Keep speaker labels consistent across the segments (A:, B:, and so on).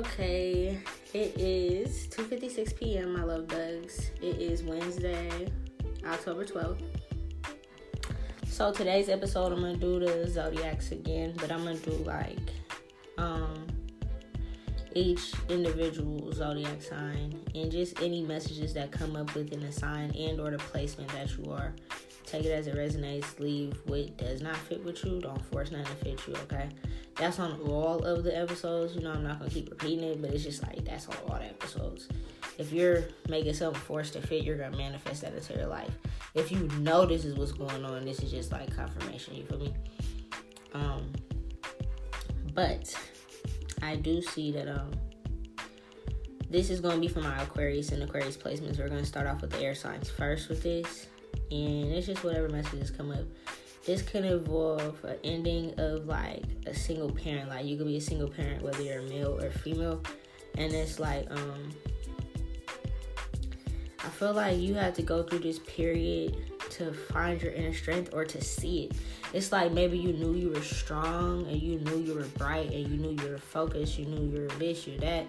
A: Okay, it is 2:56 p.m. My love bugs. It is Wednesday, October 12th. So today's episode, I'm gonna do the zodiacs again, but I'm gonna do like um each individual zodiac sign and just any messages that come up within the sign and or the placement that you are. Take it as it resonates. Leave what does not fit with you. Don't force nothing to fit you. Okay. That's on all of the episodes. You know, I'm not gonna keep repeating it, but it's just like that's on all the episodes. If you're making something forced to fit, you're gonna manifest that into your life. If you know this is what's going on, this is just like confirmation. You feel me? Um, but I do see that um this is gonna be for my Aquarius and Aquarius placements. We're gonna start off with the air signs first with this, and it's just whatever messages come up this can involve an ending of like a single parent. Like you could be a single parent whether you're male or female, and it's like um I feel like you have to go through this period to find your inner strength or to see it. It's like maybe you knew you were strong and you knew you were bright and you knew you were focused, you knew you were this, you're that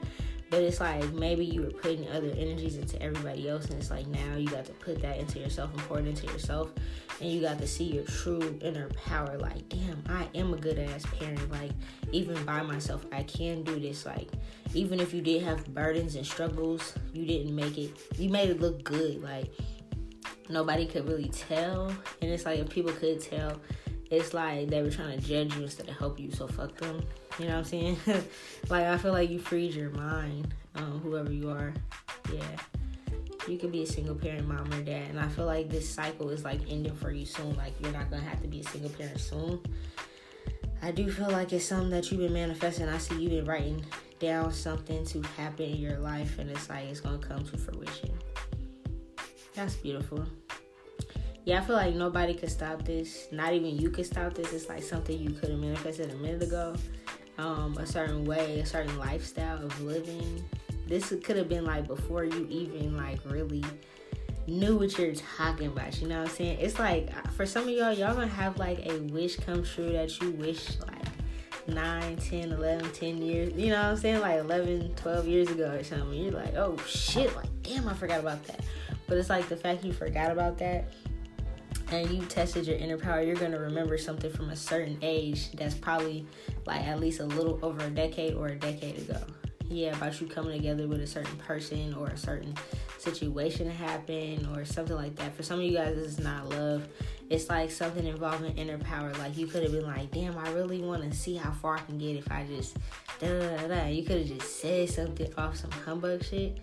A: but it's like maybe you were putting other energies into everybody else, and it's like now you got to put that into yourself and pour it into yourself, and you got to see your true inner power. Like, damn, I am a good ass parent. Like, even by myself, I can do this. Like, even if you did have burdens and struggles, you didn't make it. You made it look good. Like, nobody could really tell, and it's like if people could tell, it's like they were trying to judge you instead of help you. So fuck them. You know what I'm saying? like I feel like you freed your mind, um, whoever you are. Yeah. You could be a single parent mom or dad. And I feel like this cycle is like ending for you soon. Like you're not gonna have to be a single parent soon. I do feel like it's something that you've been manifesting. I see you've been writing down something to happen in your life and it's like it's gonna come to fruition. That's beautiful. Yeah, I feel like nobody could stop this. Not even you could stop this. It's like something you could have manifested a minute ago um, a certain way, a certain lifestyle of living. This could have been like before you even like really knew what you're talking about. You know what I'm saying? It's like for some of y'all, y'all gonna have like a wish come true that you wish like 9, 10, 11, 10 years, you know what I'm saying? Like 11, 12 years ago or something. You're like, oh shit, like damn, I forgot about that. But it's like the fact you forgot about that and you tested your inner power, you're gonna remember something from a certain age that's probably like at least a little over a decade or a decade ago. Yeah, about you coming together with a certain person or a certain situation to happen or something like that. For some of you guys, this is not love. It's like something involving inner power. Like you could have been like, damn, I really want to see how far I can get if I just da da da. You could have just said something off some humbug shit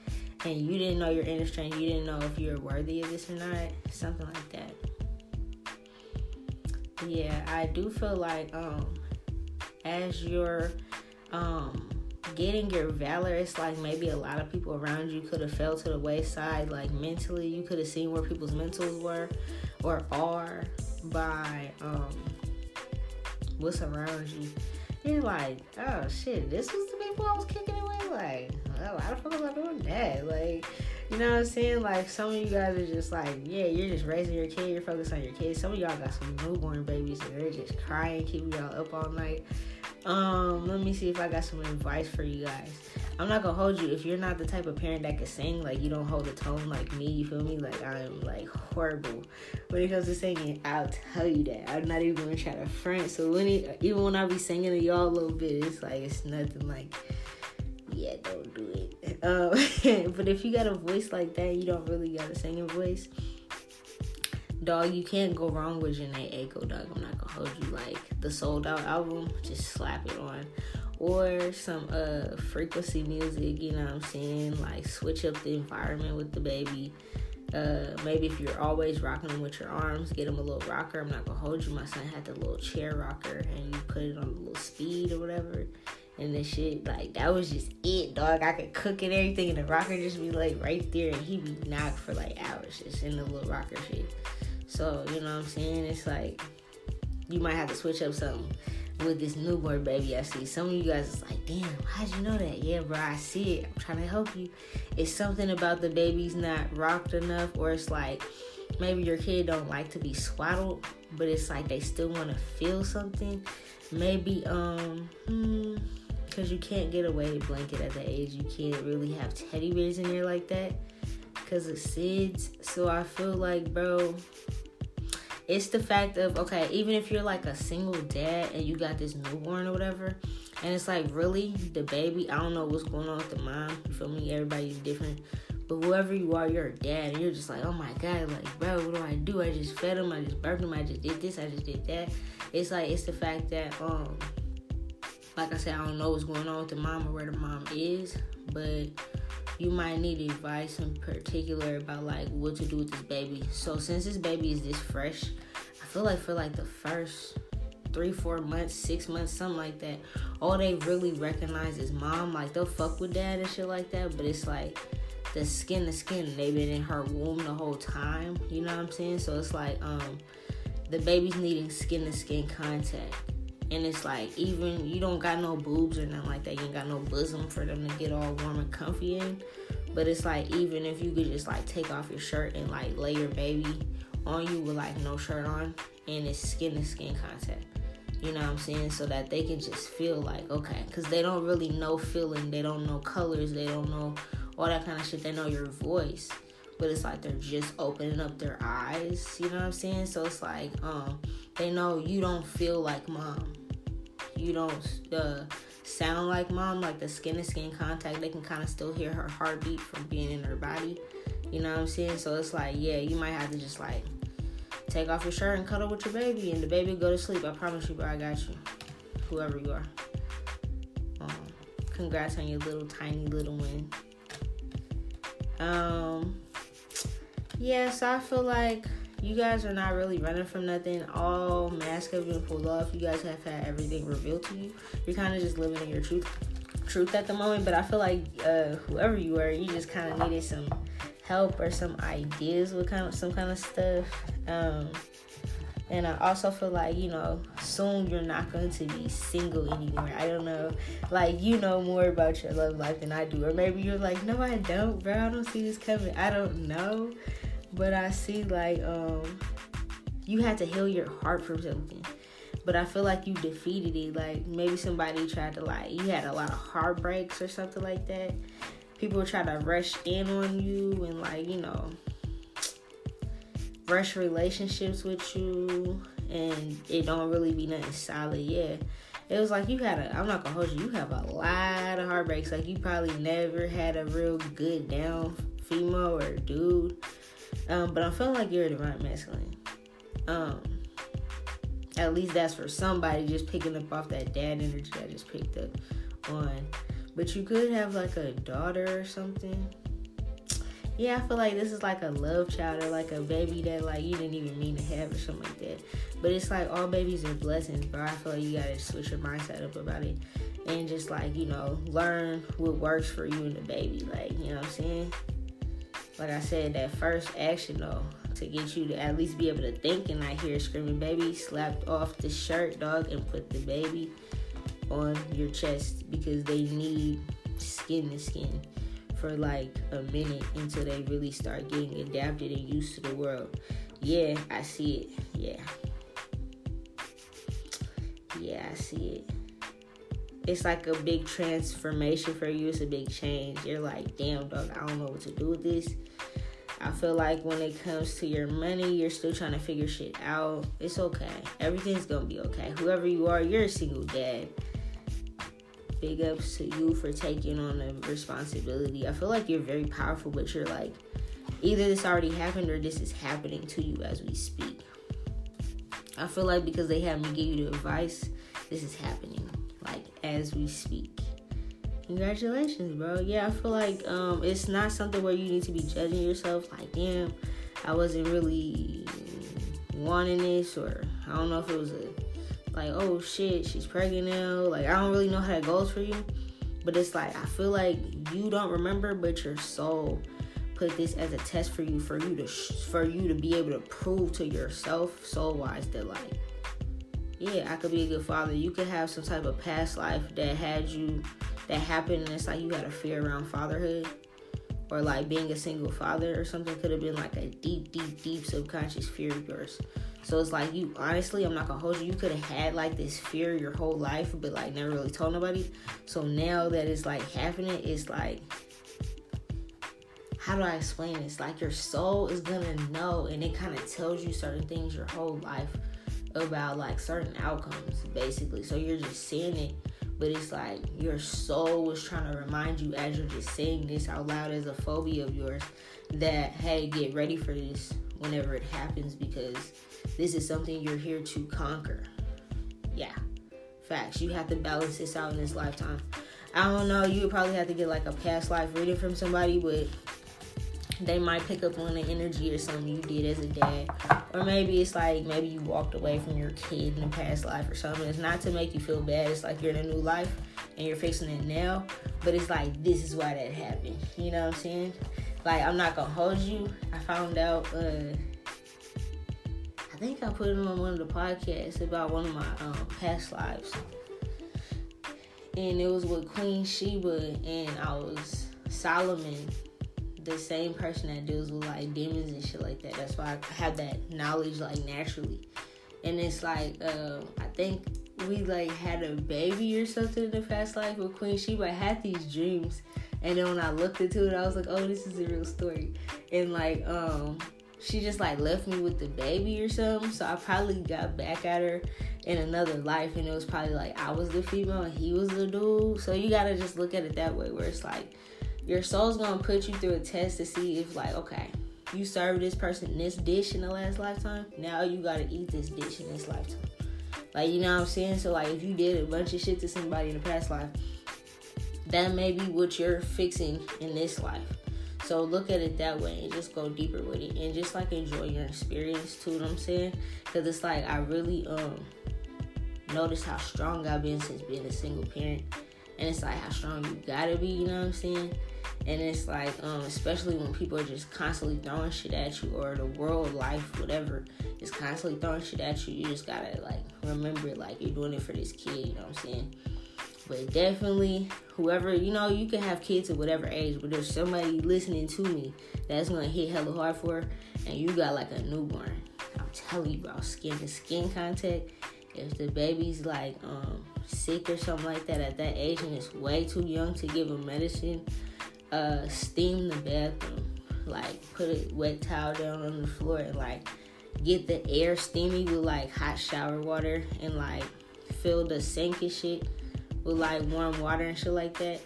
A: and you didn't know your inner strength. You didn't know if you're worthy of this or not. Something like that. Yeah, I do feel like um as you're um getting your valor, it's like maybe a lot of people around you could have fell to the wayside. Like mentally, you could have seen where people's mentals were or are by um what's around you. You're like, oh shit, this was the people I was kicking with. Like, a lot of folks are doing that. Like, you know what I'm saying? Like some of you guys are just like, yeah, you're just raising your kid, you're focused on your kids. Some of y'all got some newborn babies and they're just crying, keeping y'all up all night. Um, let me see if I got some advice for you guys. I'm not gonna hold you if you're not the type of parent that can sing, like you don't hold a tone like me, you feel me? Like I'm like horrible when it comes to singing. I'll tell you that. I'm not even gonna try to front. So when it, even when I be singing to y'all a little bit, it's like it's nothing like yeah, don't do it. Um, but if you got a voice like that, you don't really got a singing voice. Dog, you can't go wrong with Jhené Aiko, dog. I'm not gonna hold you like the Souled Out album, just slap it on. Or some uh frequency music, you know what I'm saying? Like switch up the environment with the baby. Uh, maybe if you're always rocking them with your arms, get them a little rocker. I'm not gonna hold you. My son had the little chair rocker, and you put it on a little speed or whatever and the shit. Like that was just it, dog. I could cook and everything, and the rocker just be like right there, and he be knocked for like hours just in the little rocker shit. So you know what I'm saying? It's like you might have to switch up something with this newborn baby I see. Some of you guys is like, damn, how'd you know that? Yeah, bro, I see it. I'm trying to help you. It's something about the baby's not rocked enough, or it's like maybe your kid don't like to be swaddled, but it's like they still want to feel something. Maybe um. Hmm, because you can't get away blanket at that age. You can't really have teddy bears in there like that because of SIDS. So I feel like, bro, it's the fact of okay, even if you're like a single dad and you got this newborn or whatever, and it's like really the baby. I don't know what's going on with the mom. You feel me? Everybody's different. But whoever you are, you're a dad, and you're just like, oh my god, like, bro, what do I do? I just fed him, I just burped him, I just did this, I just did that. It's like it's the fact that, um, like I said, I don't know what's going on with the mom or where the mom is, but you might need advice in particular about like what to do with this baby. So since this baby is this fresh, I feel like for like the first three, four months, six months, something like that, all they really recognize is mom. Like they'll fuck with dad and shit like that, but it's like the skin to skin. They've been in her womb the whole time. You know what I'm saying? So it's like um the baby's needing skin to skin contact. And it's like even you don't got no boobs or nothing like that. You ain't got no bosom for them to get all warm and comfy in. But it's like even if you could just like take off your shirt and like lay your baby on you with like no shirt on and it's skin to skin contact. You know what I'm saying? So that they can just feel like, okay, because they don't really know feeling, they don't know colors, they don't know all that kind of shit. They know your voice, but it's like they're just opening up their eyes. You know what I'm saying? So it's like um, they know you don't feel like mom. You don't uh, sound like mom. Like the skin to skin contact, they can kind of still hear her heartbeat from being in her body. You know what I'm saying? So it's like, yeah, you might have to just like take off your shirt and cuddle with your baby, and the baby go to sleep. I promise you, bro. I got you. Whoever you are. Um, congrats on your little tiny little win. Um, yeah, so I feel like you guys are not really running from nothing. All masks have been pulled off. You guys have had everything revealed to you. You're kind of just living in your truth, truth at the moment. But I feel like uh, whoever you were, you just kind of needed some help or some ideas with kind of some kind of stuff. Um, and I also feel like, you know, soon you're not going to be single anymore. I don't know. Like, you know more about your love life than I do. Or maybe you're like, no, I don't, bro. I don't see this coming. I don't know. But I see, like, um, you had to heal your heart from something. But I feel like you defeated it. Like, maybe somebody tried to, like, you had a lot of heartbreaks or something like that. People try to rush in on you and, like, you know, rush relationships with you and it don't really be nothing solid. Yeah. It was like you had a I'm not gonna hold you, you have a lot of heartbreaks. Like you probably never had a real good down female or dude. Um, but I'm feeling like you're the right masculine. Um at least that's for somebody just picking up off that dad energy I just picked up on. But you could have like a daughter or something yeah, I feel like this is like a love child or like a baby that like you didn't even mean to have or something like that. But it's like all babies are blessings, bro. I feel like you gotta switch your mindset up about it and just like, you know, learn what works for you and the baby. Like, you know what I'm saying? Like I said, that first action though, to get you to at least be able to think and not hear screaming baby, slapped off the shirt, dog, and put the baby on your chest because they need skin to skin for like a minute until they really start getting adapted and used to the world. Yeah, I see it. Yeah. Yeah, I see it. It's like a big transformation for you. It's a big change. You're like, damn, dog, I don't know what to do with this. I feel like when it comes to your money, you're still trying to figure shit out. It's okay. Everything's gonna be okay. Whoever you are, you're a single dad big ups to you for taking on the responsibility. I feel like you're very powerful, but you're like, either this already happened or this is happening to you as we speak. I feel like because they have me give you the advice, this is happening like as we speak. Congratulations, bro. Yeah, I feel like um, it's not something where you need to be judging yourself. Like, damn, I wasn't really wanting this, or I don't know if it was a like, oh shit, she's pregnant now. Like, I don't really know how that goes for you. But it's like, I feel like you don't remember, but your soul put this as a test for you, for you to, for you to be able to prove to yourself, soul wise, that like, yeah, I could be a good father. You could have some type of past life that had you, that happened, and it's like you had a fear around fatherhood or like being a single father or something could have been like a deep, deep, deep subconscious fear of yours. So it's like you honestly, I'm not gonna hold you. You could have had like this fear your whole life, but like never really told nobody. So now that it's like happening, it's like how do I explain this? Like your soul is gonna know, and it kind of tells you certain things your whole life about like certain outcomes, basically. So you're just seeing it, but it's like your soul was trying to remind you as you're just saying this out loud as a phobia of yours that hey, get ready for this whenever it happens because this is something you're here to conquer. Yeah, facts. You have to balance this out in this lifetime. I don't know. You would probably have to get like a past life reading from somebody, but they might pick up on the energy or something you did as a dad. Or maybe it's like maybe you walked away from your kid in a past life or something. It's not to make you feel bad. It's like you're in a new life and you're fixing it now. But it's like this is why that happened. You know what I'm saying? Like I'm not gonna hold you. I found out uh I think I put it on one of the podcasts about one of my um, past lives. And it was with Queen Sheba and I was Solomon the same person that deals with like demons and shit like that. That's why I have that knowledge like naturally. And it's like uh, I think we like had a baby or something in the past life with Queen Sheba. Had these dreams, and then when I looked into it, I was like, oh, this is a real story. And like um, she just like left me with the baby or something. So I probably got back at her in another life, and it was probably like I was the female and he was the dude. So you gotta just look at it that way, where it's like your soul's gonna put you through a test to see if like okay you served this person this dish in the last lifetime now you gotta eat this dish in this lifetime. Like you know what i'm saying? So like if you did a bunch of shit to somebody in the past life that may be what you're fixing in this life. So look at it that way and just go deeper with it and just like enjoy your experience too what i'm saying? Because it's like i really um notice how strong i've been since being a single parent. And it's like how strong you gotta be you know what i'm saying and it's like um, especially when people are just constantly throwing shit at you or the world life whatever is constantly throwing shit at you you just gotta like remember like you're doing it for this kid you know what i'm saying? But definitely whoever you know you can have kids at whatever age but there's somebody listening to me that's gonna hit hella hard for and you got like a newborn i'm telling you bro skin to skin contact if the baby's like um, sick or something like that at that age and it's way too young to give them medicine uh, steam the bathroom. Like put a wet towel down on the floor and like get the air steamy with like hot shower water and like fill the sink and shit with like warm water and shit like that.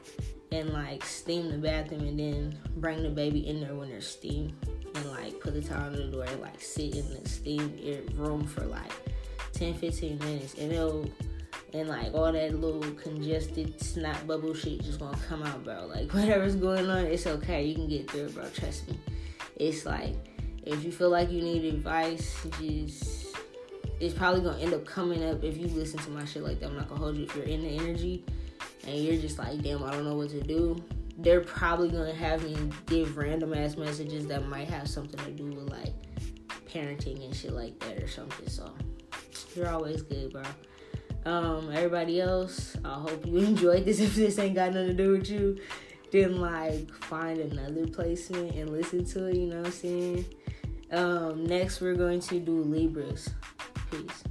A: And like steam the bathroom and then bring the baby in there when there's steam and like put the towel on the door and like sit in the steam room for like 10 15 minutes and it'll and like all that little congested snot bubble shit just gonna come out, bro. Like whatever's going on, it's okay. You can get through it, bro. Trust me. It's like if you feel like you need advice, just it's probably gonna end up coming up if you listen to my shit like that. I'm not gonna hold you if you're in the energy and you're just like, damn, I don't know what to do. They're probably gonna have me give random ass messages that might have something to do with like parenting and shit like that or something. So you're always good, bro. Um, everybody else, I hope you enjoyed this. If this ain't got nothing to do with you, then like find another placement and listen to it. You know what I'm saying? Um, next, we're going to do Libras. Peace.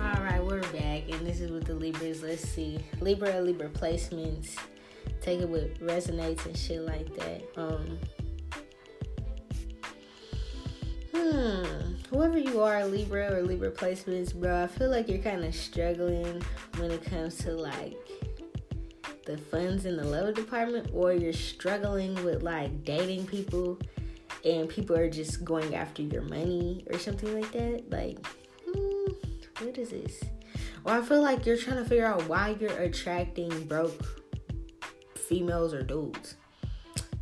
A: All right, we're back, and this is with the Libras. Let's see, Libra, Libra placements take it with resonates and shit like that. Um, hmm, whoever you are, Libra or Libra placements, bro, I feel like you're kind of struggling when it comes to like the funds in the love department, or you're struggling with like dating people and people are just going after your money or something like that. Like, hmm, what is this? Or I feel like you're trying to figure out why you're attracting broke females or dudes.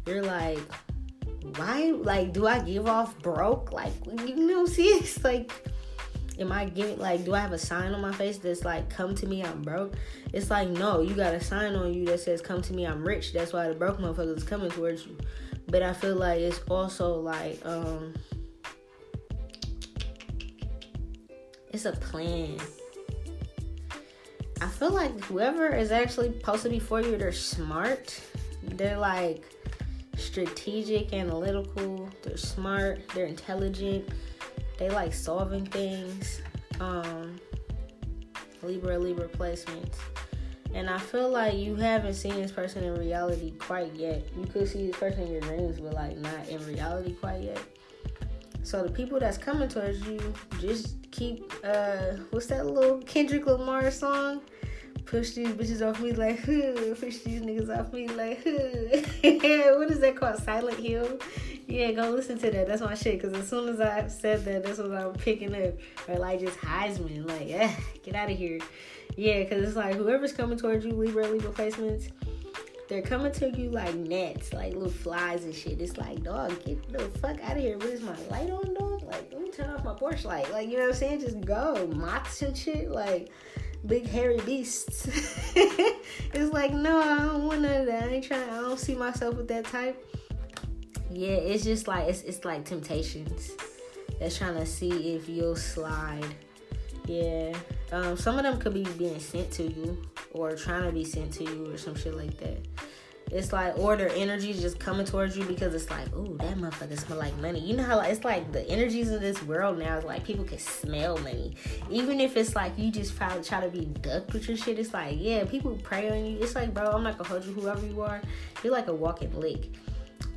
A: You're like, why? Like, do I give off broke? Like, you know, see, it's like, am I giving, like, do I have a sign on my face that's like, come to me, I'm broke? It's like, no, you got a sign on you that says, come to me, I'm rich. That's why the broke motherfucker is coming towards you. But I feel like it's also like, um, it's a plan. I feel like whoever is actually supposed to be for you, they're smart. They're like strategic, analytical. They're smart. They're intelligent. They like solving things. Um, Libra, Libra placements. And I feel like you haven't seen this person in reality quite yet. You could see this person in your dreams, but like not in reality quite yet. So the people that's coming towards you, just keep uh what's that little Kendrick Lamar song? Push these bitches off me like huh. Push these niggas off me like huh. what is that called? Silent Hill. Yeah, go listen to that. That's my shit. Cause as soon as I said that, that's what I'm picking up. Or like just Heisman. Like, eh, get out of here. Yeah, because it's like whoever's coming towards you, Libra, Libra placements, they're coming to you like nets, like little flies and shit. It's like, dog, get the fuck out of here. What is my light on, dog? Like, let me turn off my porch light. Like, you know what I'm saying? Just go. Moths and shit. Like, big hairy beasts. it's like, no, I don't want none of that. I ain't trying, I don't see myself with that type. Yeah, it's just like, it's, it's like temptations. That's trying to see if you'll slide. Yeah. Um, some of them could be being sent to you or trying to be sent to you or some shit like that. It's like, or their energy just coming towards you because it's like, ooh, that motherfucker smell like money. You know how it's like the energies of this world now is like people can smell money. Even if it's like you just try, try to be ducked with your shit, it's like, yeah, people prey on you. It's like, bro, I'm not gonna hold you, whoever you are. You're like a walking lick.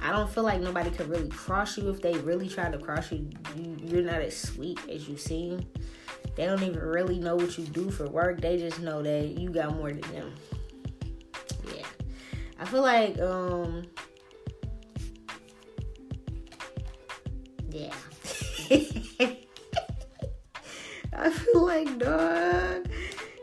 A: I don't feel like nobody could really cross you if they really try to cross you. you you're not as sweet as you seem. They don't even really know what you do for work. They just know that you got more than them. I feel like um yeah. I feel like dog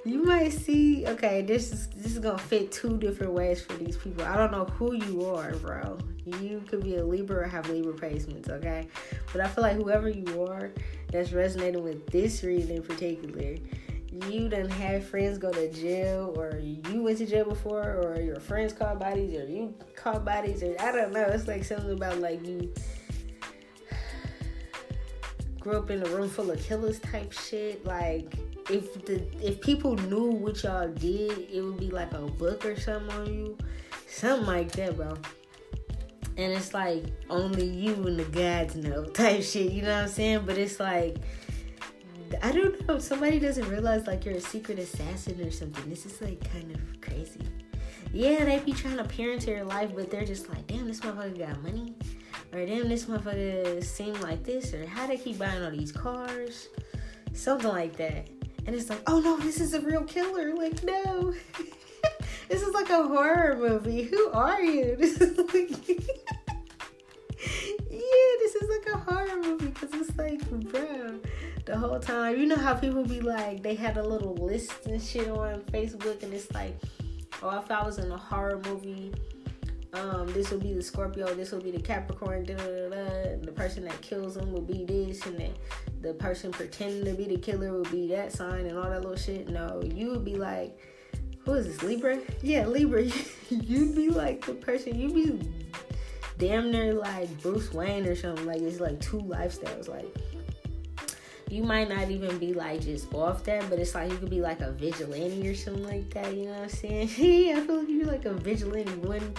A: you might see okay this is this is gonna fit two different ways for these people. I don't know who you are bro. You could be a libra or have libra placements okay? But i feel like whoever you are that's resonating with this reading in particular you done have friends go to jail or you went to jail before or your friends caught bodies or you caught bodies or i don't know it's like something about like you grew up in a room full of killers type shit like if the if people knew what y'all did, it would be like a book or something on you, something like that, bro. And it's like only you and the gods know type shit. You know what I'm saying? But it's like I don't know. If somebody doesn't realize like you're a secret assassin or something. This is like kind of crazy. Yeah, they be trying to peer into your life, but they're just like, damn, this motherfucker got money. Or damn, this motherfucker seem like this. Or how they keep buying all these cars. Something like that and it's like, oh no, this is a real killer. Like, no, this is like a horror movie. Who are you? Yeah, this is like a horror movie because it's like, bro, the whole time, you know how people be like, they had a little list and shit on Facebook, and it's like, oh, if I was in a horror movie um, this will be the Scorpio, this will be the Capricorn, da, da, da, the person that kills them will be this, and then the person pretending to be the killer will be that sign and all that little shit. No, you would be like, who is this, Libra? Yeah, Libra. you'd be like the person, you'd be damn near like Bruce Wayne or something. Like, it's like two lifestyles. Like, you might not even be like just off that, but it's like you could be like a vigilante or something like that. You know what I'm saying? I feel like you're like a vigilante when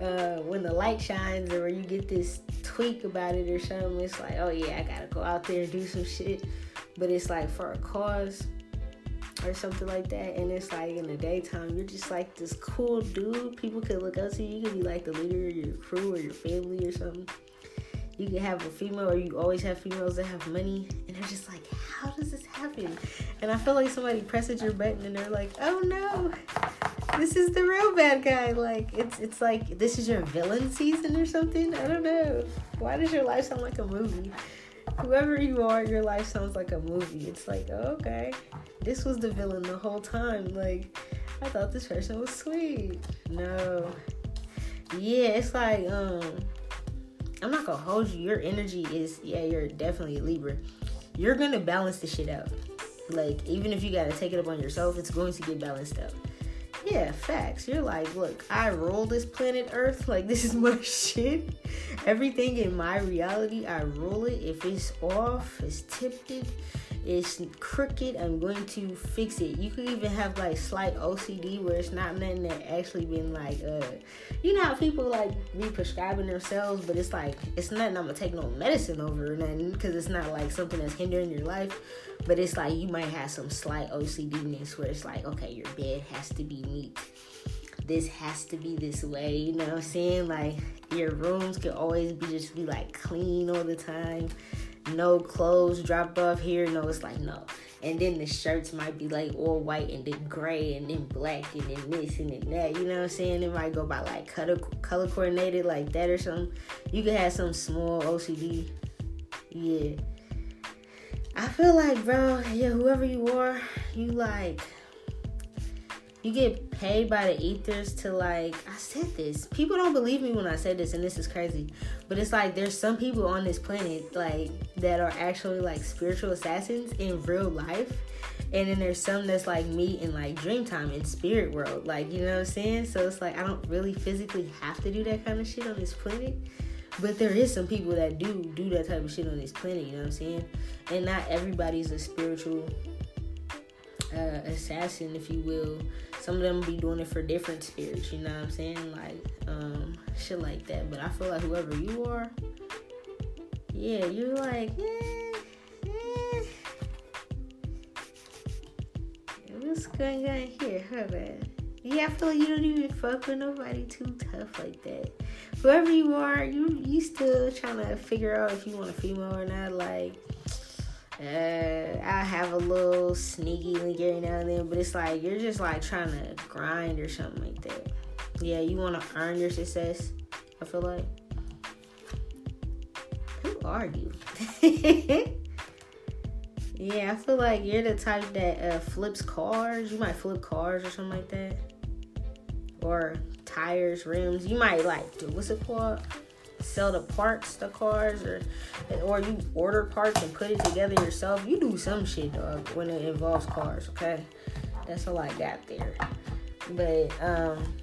A: uh, when the light shines or when you get this tweak about it or something, it's like, oh yeah, I gotta go out there and do some shit. But it's like for a cause or something like that. And it's like in the daytime, you're just like this cool dude. People could look up to you. You could be like the leader of your crew or your family or something. You could have a female, or you always have females that have money, and they're just like, how does this happen? And I feel like somebody presses your button and they're like, oh no, this is the real bad guy. Like it's it's like this is your villain season or something. I don't know. Why does your life sound like a movie? Whoever you are, your life sounds like a movie. It's like, okay, this was the villain the whole time. Like I thought this person was sweet. No. Yeah, it's like um I'm not gonna hold you. Your energy is yeah, you're definitely a Libra. You're gonna balance the shit out. Like even if you gotta take it up on yourself, it's going to get balanced out. Yeah, facts. You're like, look, I rule this planet Earth. Like, this is my shit. Everything in my reality, I rule it. If it's off, it's tipped, it's crooked. I'm going to fix it. You could even have like slight OCD where it's not nothing that actually been like, uh, you know how people like be prescribing themselves, but it's like it's nothing I'm gonna take no medicine over or nothing because it's not like something that's hindering your life. But it's like you might have some slight OCDness where it's like, okay, your bed has to be neat. This has to be this way. You know what I'm saying? Like your rooms can always be just be like clean all the time no clothes dropped off here. No, it's like no. And then the shirts might be like all white and then gray and then black and then this and then that. You know what I'm saying? It might go by like color color coordinated like that or something. You could have some small OCD. Yeah. I feel like, bro, yeah, whoever you are, you like you get paid by the ethers to like I said this. People don't believe me when I say this and this is crazy. But it's like there's some people on this planet like that are actually like spiritual assassins in real life. And then there's some that's like me in like Dreamtime in spirit world. Like, you know what I'm saying? So it's like I don't really physically have to do that kind of shit on this planet. But there is some people that do do that type of shit on this planet, you know what I'm saying? And not everybody's a spiritual uh, assassin, if you will. Some of them be doing it for different spirits, you know what I'm saying? Like, um, shit like that. But I feel like whoever you are, yeah, you're like, eh, eh. What's going on here? Hold on. Yeah, I feel like you don't even fuck with nobody too tough like that. Whoever you are, you you still trying to figure out if you want a female or not. Like, uh, I have a little sneaky link every now and then, but it's like you're just like trying to grind or something like that. Yeah, you want to earn your success. I feel like. Who are you? yeah, I feel like you're the type that uh, flips cars. You might flip cars or something like that, or tires, rims. You might like what's it called? Sell the parts, the cars, or or you order parts and put it together yourself. You do some shit, dog, when it involves cars. Okay, that's all I got there. But um,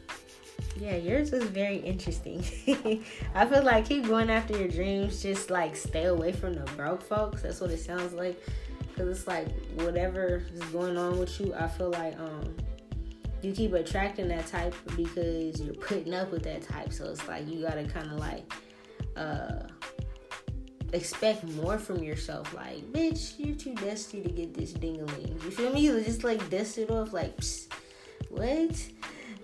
A: yeah, yours is very interesting. I feel like keep going after your dreams. Just like stay away from the broke folks. That's what it sounds like. Cause it's like whatever is going on with you. I feel like um you keep attracting that type because you're putting up with that type. So it's like you gotta kind of like uh, expect more from yourself. Like, bitch, you're too dusty to get this dingaling. You feel me? You just like dust it off, like, what?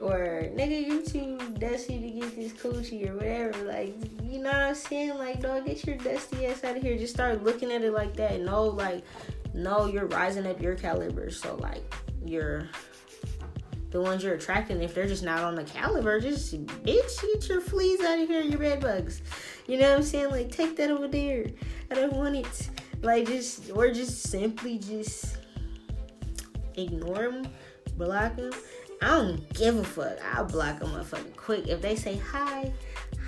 A: Or nigga, you too dusty to get this coochie or whatever. Like, you know what I'm saying? Like, dog, get your dusty ass out of here. Just start looking at it like that. No, like, no, you're rising up your caliber. So like, you're the ones you're attracting, if they're just not on the caliber, just bitch, get your fleas out of here, your bed bugs. You know what I'm saying? Like, take that over there. I don't want it. Like, just, or just simply just ignore them, block them. I don't give a fuck. I'll block them motherfucking quick. If they say hi,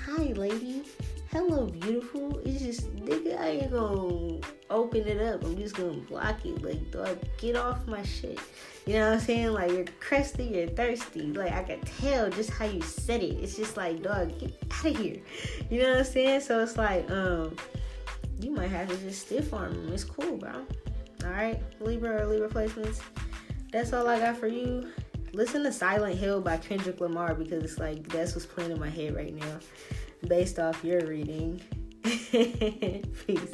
A: hi, lady, hello, beautiful, it's just, nigga, I ain't gonna open it up. I'm just gonna block it. Like, dog, get off my shit. You know what I'm saying? Like you're crusty, you're thirsty. Like I can tell just how you said it. It's just like, dog, get out of here. You know what I'm saying? So it's like, um, you might have to just stiff arm them. It's cool, bro. All right, Libra or Libra placements. That's all I got for you. Listen to Silent Hill by Kendrick Lamar because it's like that's what's playing in my head right now, based off your reading. Peace.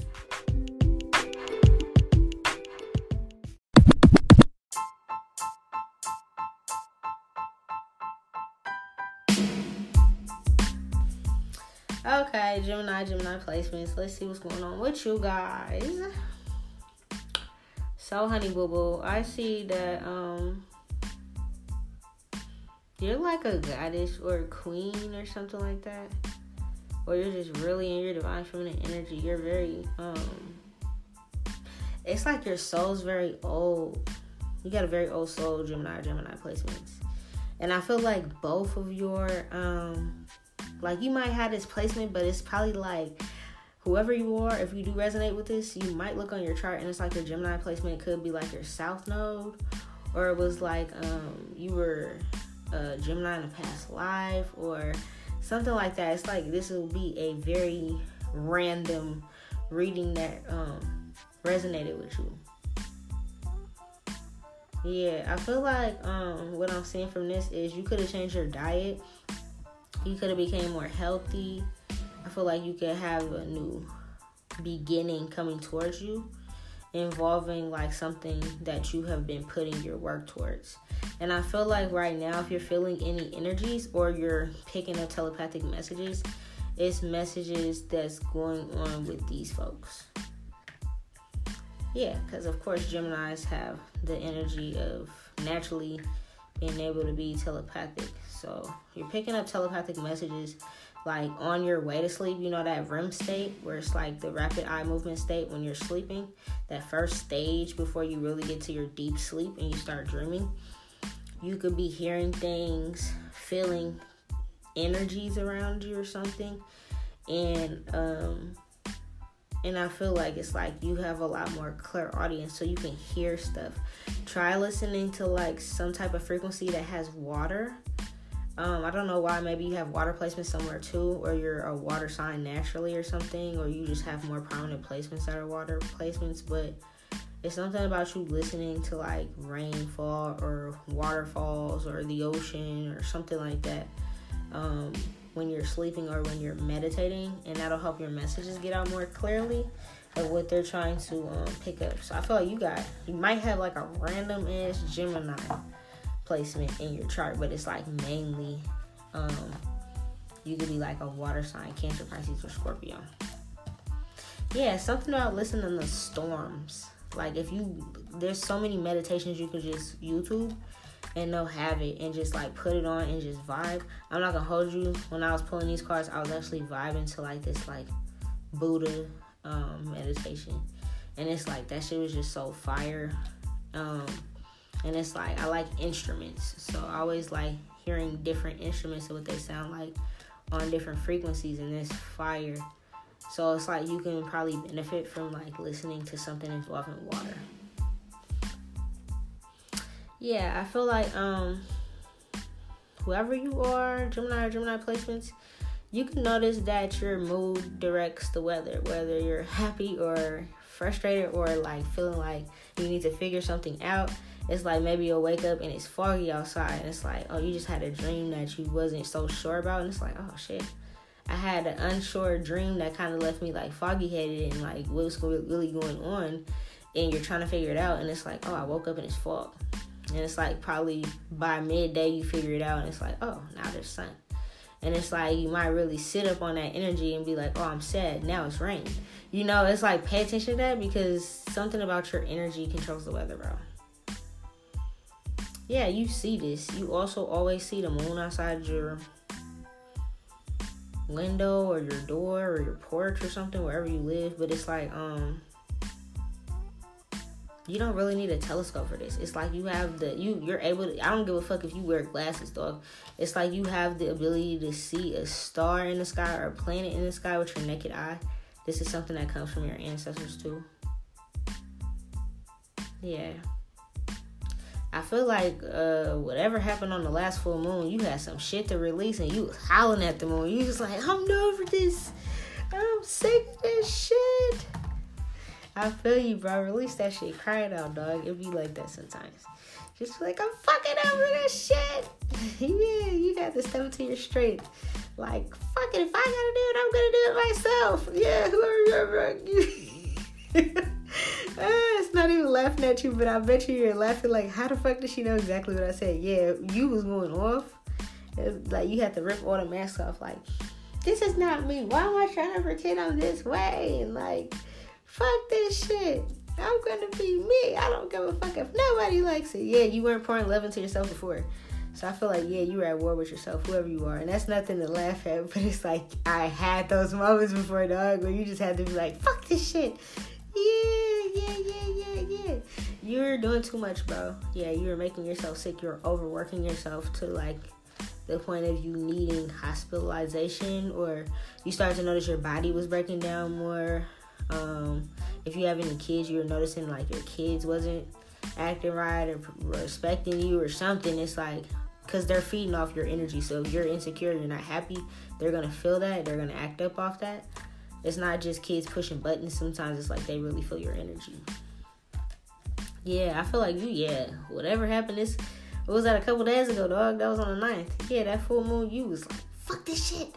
A: Okay, Gemini, Gemini placements. Let's see what's going on with you guys. So, honey boo boo, I see that um you're like a goddess or a queen or something like that. Or you're just really in your divine feminine energy. You're very um it's like your soul's very old. You got a very old soul, Gemini, Gemini placements. And I feel like both of your um like you might have this placement, but it's probably like whoever you are, if you do resonate with this, you might look on your chart and it's like your Gemini placement could be like your South Node, or it was like um, you were a Gemini in a past life, or something like that. It's like this will be a very random reading that um, resonated with you. Yeah, I feel like um, what I'm seeing from this is you could have changed your diet. You could have became more healthy. I feel like you could have a new beginning coming towards you involving like something that you have been putting your work towards. And I feel like right now, if you're feeling any energies or you're picking up telepathic messages, it's messages that's going on with these folks. Yeah, because of course, Geminis have the energy of naturally being able to be telepathic. So you're picking up telepathic messages like on your way to sleep, you know that REM state where it's like the rapid eye movement state when you're sleeping, that first stage before you really get to your deep sleep and you start dreaming. You could be hearing things, feeling energies around you or something. And um and I feel like it's like you have a lot more clairaudience so you can hear stuff. Try listening to like some type of frequency that has water um, I don't know why. Maybe you have water placement somewhere too, or you're a water sign naturally or something, or you just have more prominent placements that are water placements. But it's something about you listening to like rainfall or waterfalls or the ocean or something like that um, when you're sleeping or when you're meditating, and that'll help your messages get out more clearly of what they're trying to um, pick up. So I feel like you got, you might have like a random ass Gemini placement in your chart, but it's like mainly um, you could be like a water sign, Cancer, Pisces, or Scorpio. Yeah, something about listening to storms. Like if you, there's so many meditations you can just YouTube and they'll have it and just like put it on and just vibe. I'm not gonna hold you. When I was pulling these cards, I was actually vibing to like this like Buddha um, meditation, and it's like that shit was just so fire. Um, and it's like I like instruments, so I always like hearing different instruments and what they sound like on different frequencies, and this fire. So it's like you can probably benefit from like listening to something involving water. Yeah, I feel like um whoever you are, Gemini or Gemini placements, you can notice that your mood directs the weather, whether you're happy or frustrated or like feeling like you need to figure something out it's like maybe you'll wake up and it's foggy outside and it's like oh you just had a dream that you wasn't so sure about and it's like oh shit i had an unsure dream that kind of left me like foggy headed and like what's really going on and you're trying to figure it out and it's like oh i woke up and it's fog. And it's like probably by midday you figure it out and it's like oh now there's sun. And it's like you might really sit up on that energy and be like oh i'm sad now it's rain. You know it's like pay attention to that because something about your energy controls the weather bro. Yeah, you see this. You also always see the moon outside your window or your door or your porch or something wherever you live, but it's like um you don't really need a telescope for this. It's like you have the you you're able to I don't give a fuck if you wear glasses, dog. It's like you have the ability to see a star in the sky or a planet in the sky with your naked eye. This is something that comes from your ancestors too. Yeah. I feel like uh, whatever happened on the last full moon, you had some shit to release and you was howling at the moon. You was like, I'm for this. I'm sick of this shit. I feel you, bro. Release that shit. Cry it out, dog. It be like that sometimes. Just like, I'm fucking over this shit. yeah, you got to step into your strength. Like, fuck it. If I gotta do it, I'm gonna do it myself. Yeah, whoever you're uh, Eh, it's not even laughing at you, but I bet you you're laughing like, how the fuck did she know exactly what I said? Yeah, you was going off. like you had to rip all the masks off. Like, this is not me. Why am I trying to pretend I'm this way? And like, fuck this shit. I'm gonna be me. I don't give a fuck if nobody likes it. Yeah, you weren't pouring love into yourself before. So I feel like, yeah, you were at war with yourself, whoever you are. And that's nothing to laugh at, but it's like, I had those moments before, dog, where you just had to be like, fuck this shit yeah, yeah, yeah, yeah, yeah. You're doing too much, bro. Yeah, you're making yourself sick. You're overworking yourself to like the point of you needing hospitalization, or you start to notice your body was breaking down more. Um, if you have any kids, you're noticing like your kids wasn't acting right or respecting you or something. It's like because they're feeding off your energy. So if you're insecure, you're not happy, they're gonna feel that. They're gonna act up off that. It's not just kids pushing buttons. Sometimes it's like they really feel your energy. Yeah, I feel like you. Yeah, whatever happened this. It was that a couple days ago, dog. That was on the 9th. Yeah, that full moon. You was like, fuck this shit.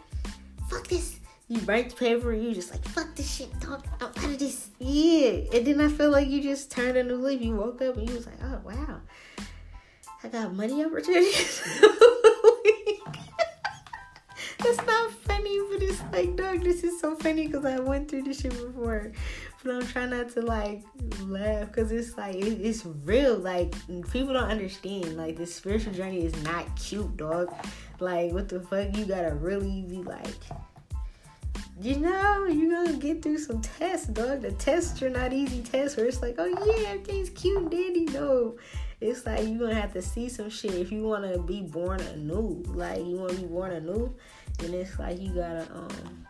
A: Fuck this. You burnt the paper. You just like, fuck this shit, dog. I'm out of this. Yeah. And then I feel like you just turned a new leaf. You woke up and you was like, oh wow, I got money opportunities. That's not funny, but it's like, dog, this is so funny because I went through this shit before. But I'm trying not to like laugh because it's like, it, it's real. Like, people don't understand. Like, this spiritual journey is not cute, dog. Like, what the fuck? You gotta really be like, you know, you're gonna get through some tests, dog. The tests are not easy tests where it's like, oh yeah, everything's cute and dandy. No, it's like you're gonna have to see some shit if you wanna be born anew. Like, you wanna be born anew and it's like you gotta um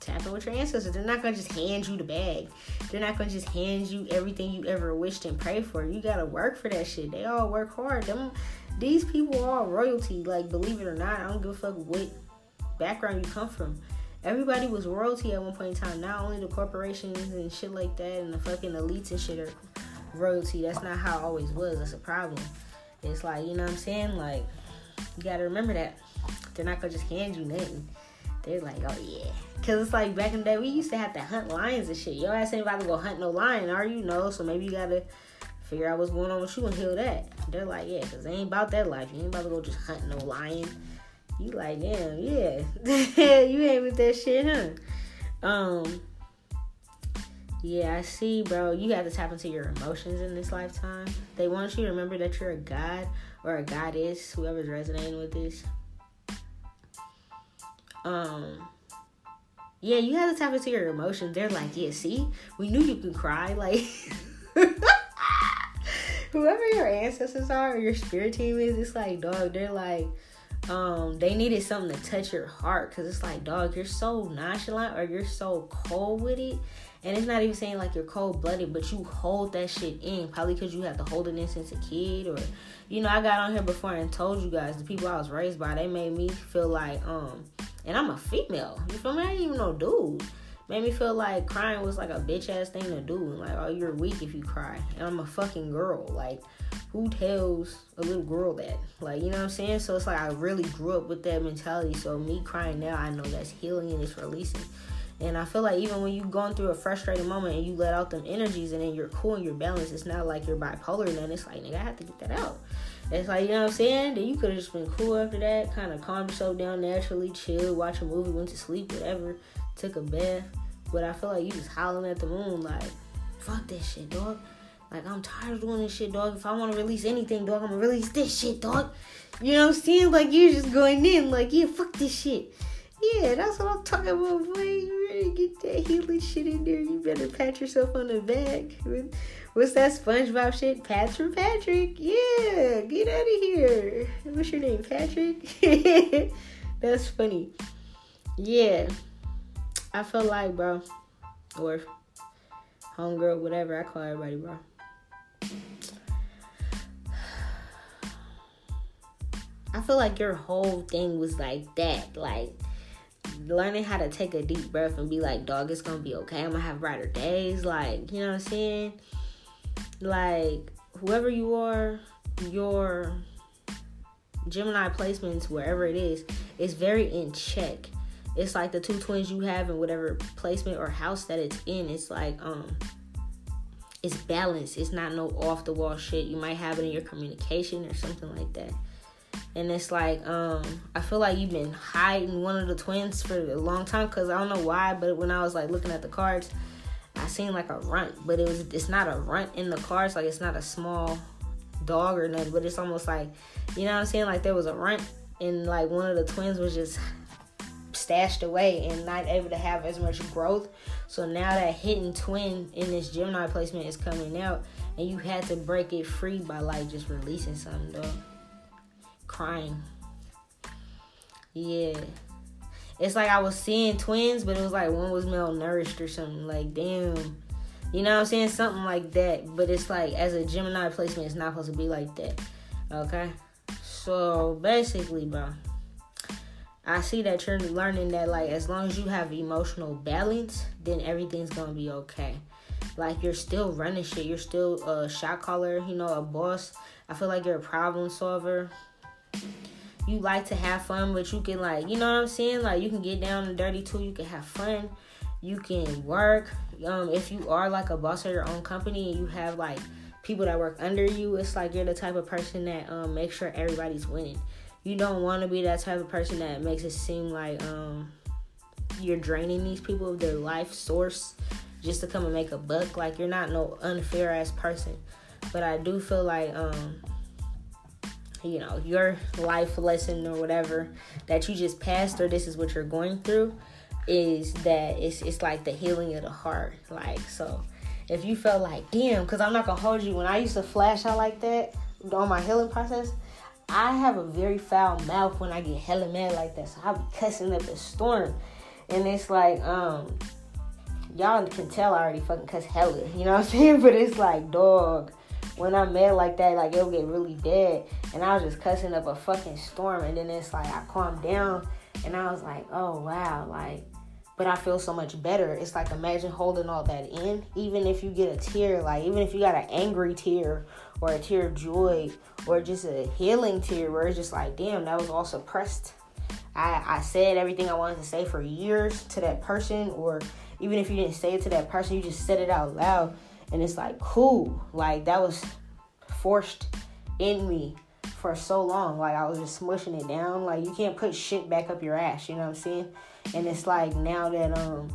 A: tap in with your ancestors. They're not gonna just hand you the bag. They're not gonna just hand you everything you ever wished and prayed for. You gotta work for that shit. They all work hard. Them these people are royalty. Like believe it or not, I don't give a fuck what background you come from. Everybody was royalty at one point in time. Not only the corporations and shit like that and the fucking elites and shit are royalty. That's not how it always was. That's a problem. It's like, you know what I'm saying? Like, you gotta remember that. They're not gonna just hand you nothing. They're like, oh yeah. Cause it's like back in the day we used to have to hunt lions and shit. Your ass ain't about to go hunt no lion, are you? No, so maybe you gotta figure out what's going on with you and heal that. They're like, yeah, cause they ain't about that life. You ain't about to go just hunt no lion. You like, damn, yeah. you ain't with that shit, huh? Um yeah, I see, bro. You have to tap into your emotions in this lifetime. They want you to remember that you're a god or a goddess, whoever's resonating with this um yeah, you have to tap into your emotions. They're like, yeah, see, we knew you could cry. Like, whoever your ancestors are or your spirit team is, it's like, dog, they're like, um, they needed something to touch your heart because it's like, dog, you're so nonchalant or you're so cold with it. And it's not even saying like you're cold blooded, but you hold that shit in. Probably because you have to hold it in since a kid, or you know, I got on here before and told you guys the people I was raised by, they made me feel like um and I'm a female. You feel me? I ain't even no dude. Made me feel like crying was like a bitch ass thing to do. Like, oh, you're weak if you cry. And I'm a fucking girl. Like, who tells a little girl that? Like, you know what I'm saying? So it's like I really grew up with that mentality. So me crying now, I know that's healing and it's releasing. And I feel like even when you're going through a frustrating moment and you let out them energies and then you're cool and you're balanced, it's not like you're bipolar and then it's like, nigga, I have to get that out. It's like, you know what I'm saying? Then you could have just been cool after that, kind of calmed yourself down naturally, chill, watch a movie, went to sleep, whatever, took a bath. But I feel like you just howling at the moon, like, fuck this shit, dog. Like, I'm tired of doing this shit, dog. If I want to release anything, dog, I'm gonna release this shit, dog. You know what I'm saying? Like, you're just going in, like, yeah, fuck this shit. Yeah, that's what I'm talking about, boy. You to get that healing shit in there? You better pat yourself on the back. What's that SpongeBob shit? Pats for Patrick. Yeah, get out of here. What's your name, Patrick? that's funny. Yeah, I feel like, bro, or homegirl, whatever I call everybody, bro. I feel like your whole thing was like that, like learning how to take a deep breath and be like, dog, it's gonna be okay. I'm gonna have brighter days. Like, you know what I'm saying? Like, whoever you are, your Gemini placements, wherever it is, is very in check. It's like the two twins you have in whatever placement or house that it's in. It's like, um, it's balanced. It's not no off the wall shit. You might have it in your communication or something like that and it's like um I feel like you've been hiding one of the twins for a long time because I don't know why, but when I was like looking at the cards, I seen like a runt, but it was it's not a runt in the cards, like it's not a small dog or nothing, but it's almost like you know what I'm saying, like there was a runt and like one of the twins was just stashed away and not able to have as much growth. So now that hidden twin in this Gemini placement is coming out, and you had to break it free by like just releasing something, though crying. Yeah. It's like I was seeing twins, but it was like one was malnourished or something. Like, damn. You know what I'm saying? Something like that. But it's like, as a Gemini placement, it's not supposed to be like that. Okay? So, basically, bro, I see that you're learning that, like, as long as you have emotional balance, then everything's gonna be okay. like you're still running shit. You're still a shot caller, you know, a boss. I feel like you're a problem solver. You like to have fun, but you can like, you know what I'm saying? Like you can get down and dirty too. You can have fun. You can work. Um, if you are like a boss of your own company and you have like people that work under you, it's like you're the type of person that um makes sure everybody's winning. You don't want to be that type of person that makes it seem like um you're draining these people of their life source just to come and make a buck. Like you're not no unfair ass person. But I do feel like um you know, your life lesson or whatever that you just passed or this is what you're going through is that it's it's like the healing of the heart. Like so if you felt like, damn, because I'm not gonna hold you. When I used to flash out like that on my healing process, I have a very foul mouth when I get hella mad like that. So I be cussing up a storm. And it's like, um, y'all can tell I already fucking cuss hella, you know what I'm saying? But it's like, dog, when I'm mad like that, like it'll get really bad. And I was just cussing up a fucking storm. And then it's like, I calmed down and I was like, oh wow, like but I feel so much better. It's like imagine holding all that in. Even if you get a tear, like even if you got an angry tear or a tear of joy or just a healing tear where it's just like, damn, that was all suppressed. I, I said everything I wanted to say for years to that person, or even if you didn't say it to that person, you just said it out loud. And it's like, cool. Like that was forced in me for so long. Like I was just smushing it down. Like you can't put shit back up your ass, you know what I'm saying? And it's like now that um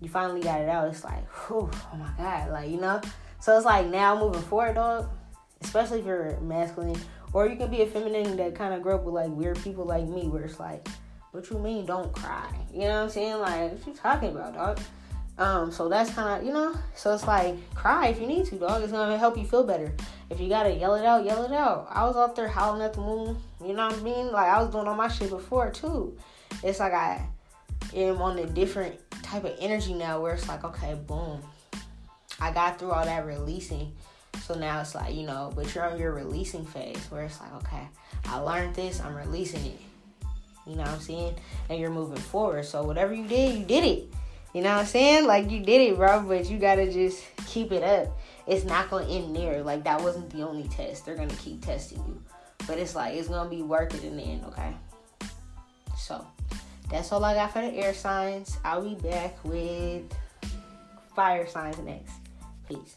A: you finally got it out, it's like, whew, oh my god, like you know. So it's like now moving forward, dog. Especially if you're masculine, or you can be a feminine that kind of grew up with like weird people like me, where it's like, what you mean, don't cry? You know what I'm saying? Like, what you talking about, dog? Um, so that's kind of, you know, so it's like, cry if you need to, dog. It's gonna help you feel better. If you gotta yell it out, yell it out. I was out there howling at the moon, you know what I mean? Like, I was doing all my shit before, too. It's like I am on a different type of energy now where it's like, okay, boom. I got through all that releasing. So now it's like, you know, but you're on your releasing phase where it's like, okay, I learned this, I'm releasing it. You know what I'm saying? And you're moving forward. So whatever you did, you did it. You know what I'm saying? Like you did it, bro, but you gotta just keep it up. It's not gonna end there. Like that wasn't the only test. They're gonna keep testing you. But it's like it's gonna be worth it in the end, okay? So that's all I got for the air signs. I'll be back with fire signs next. Peace.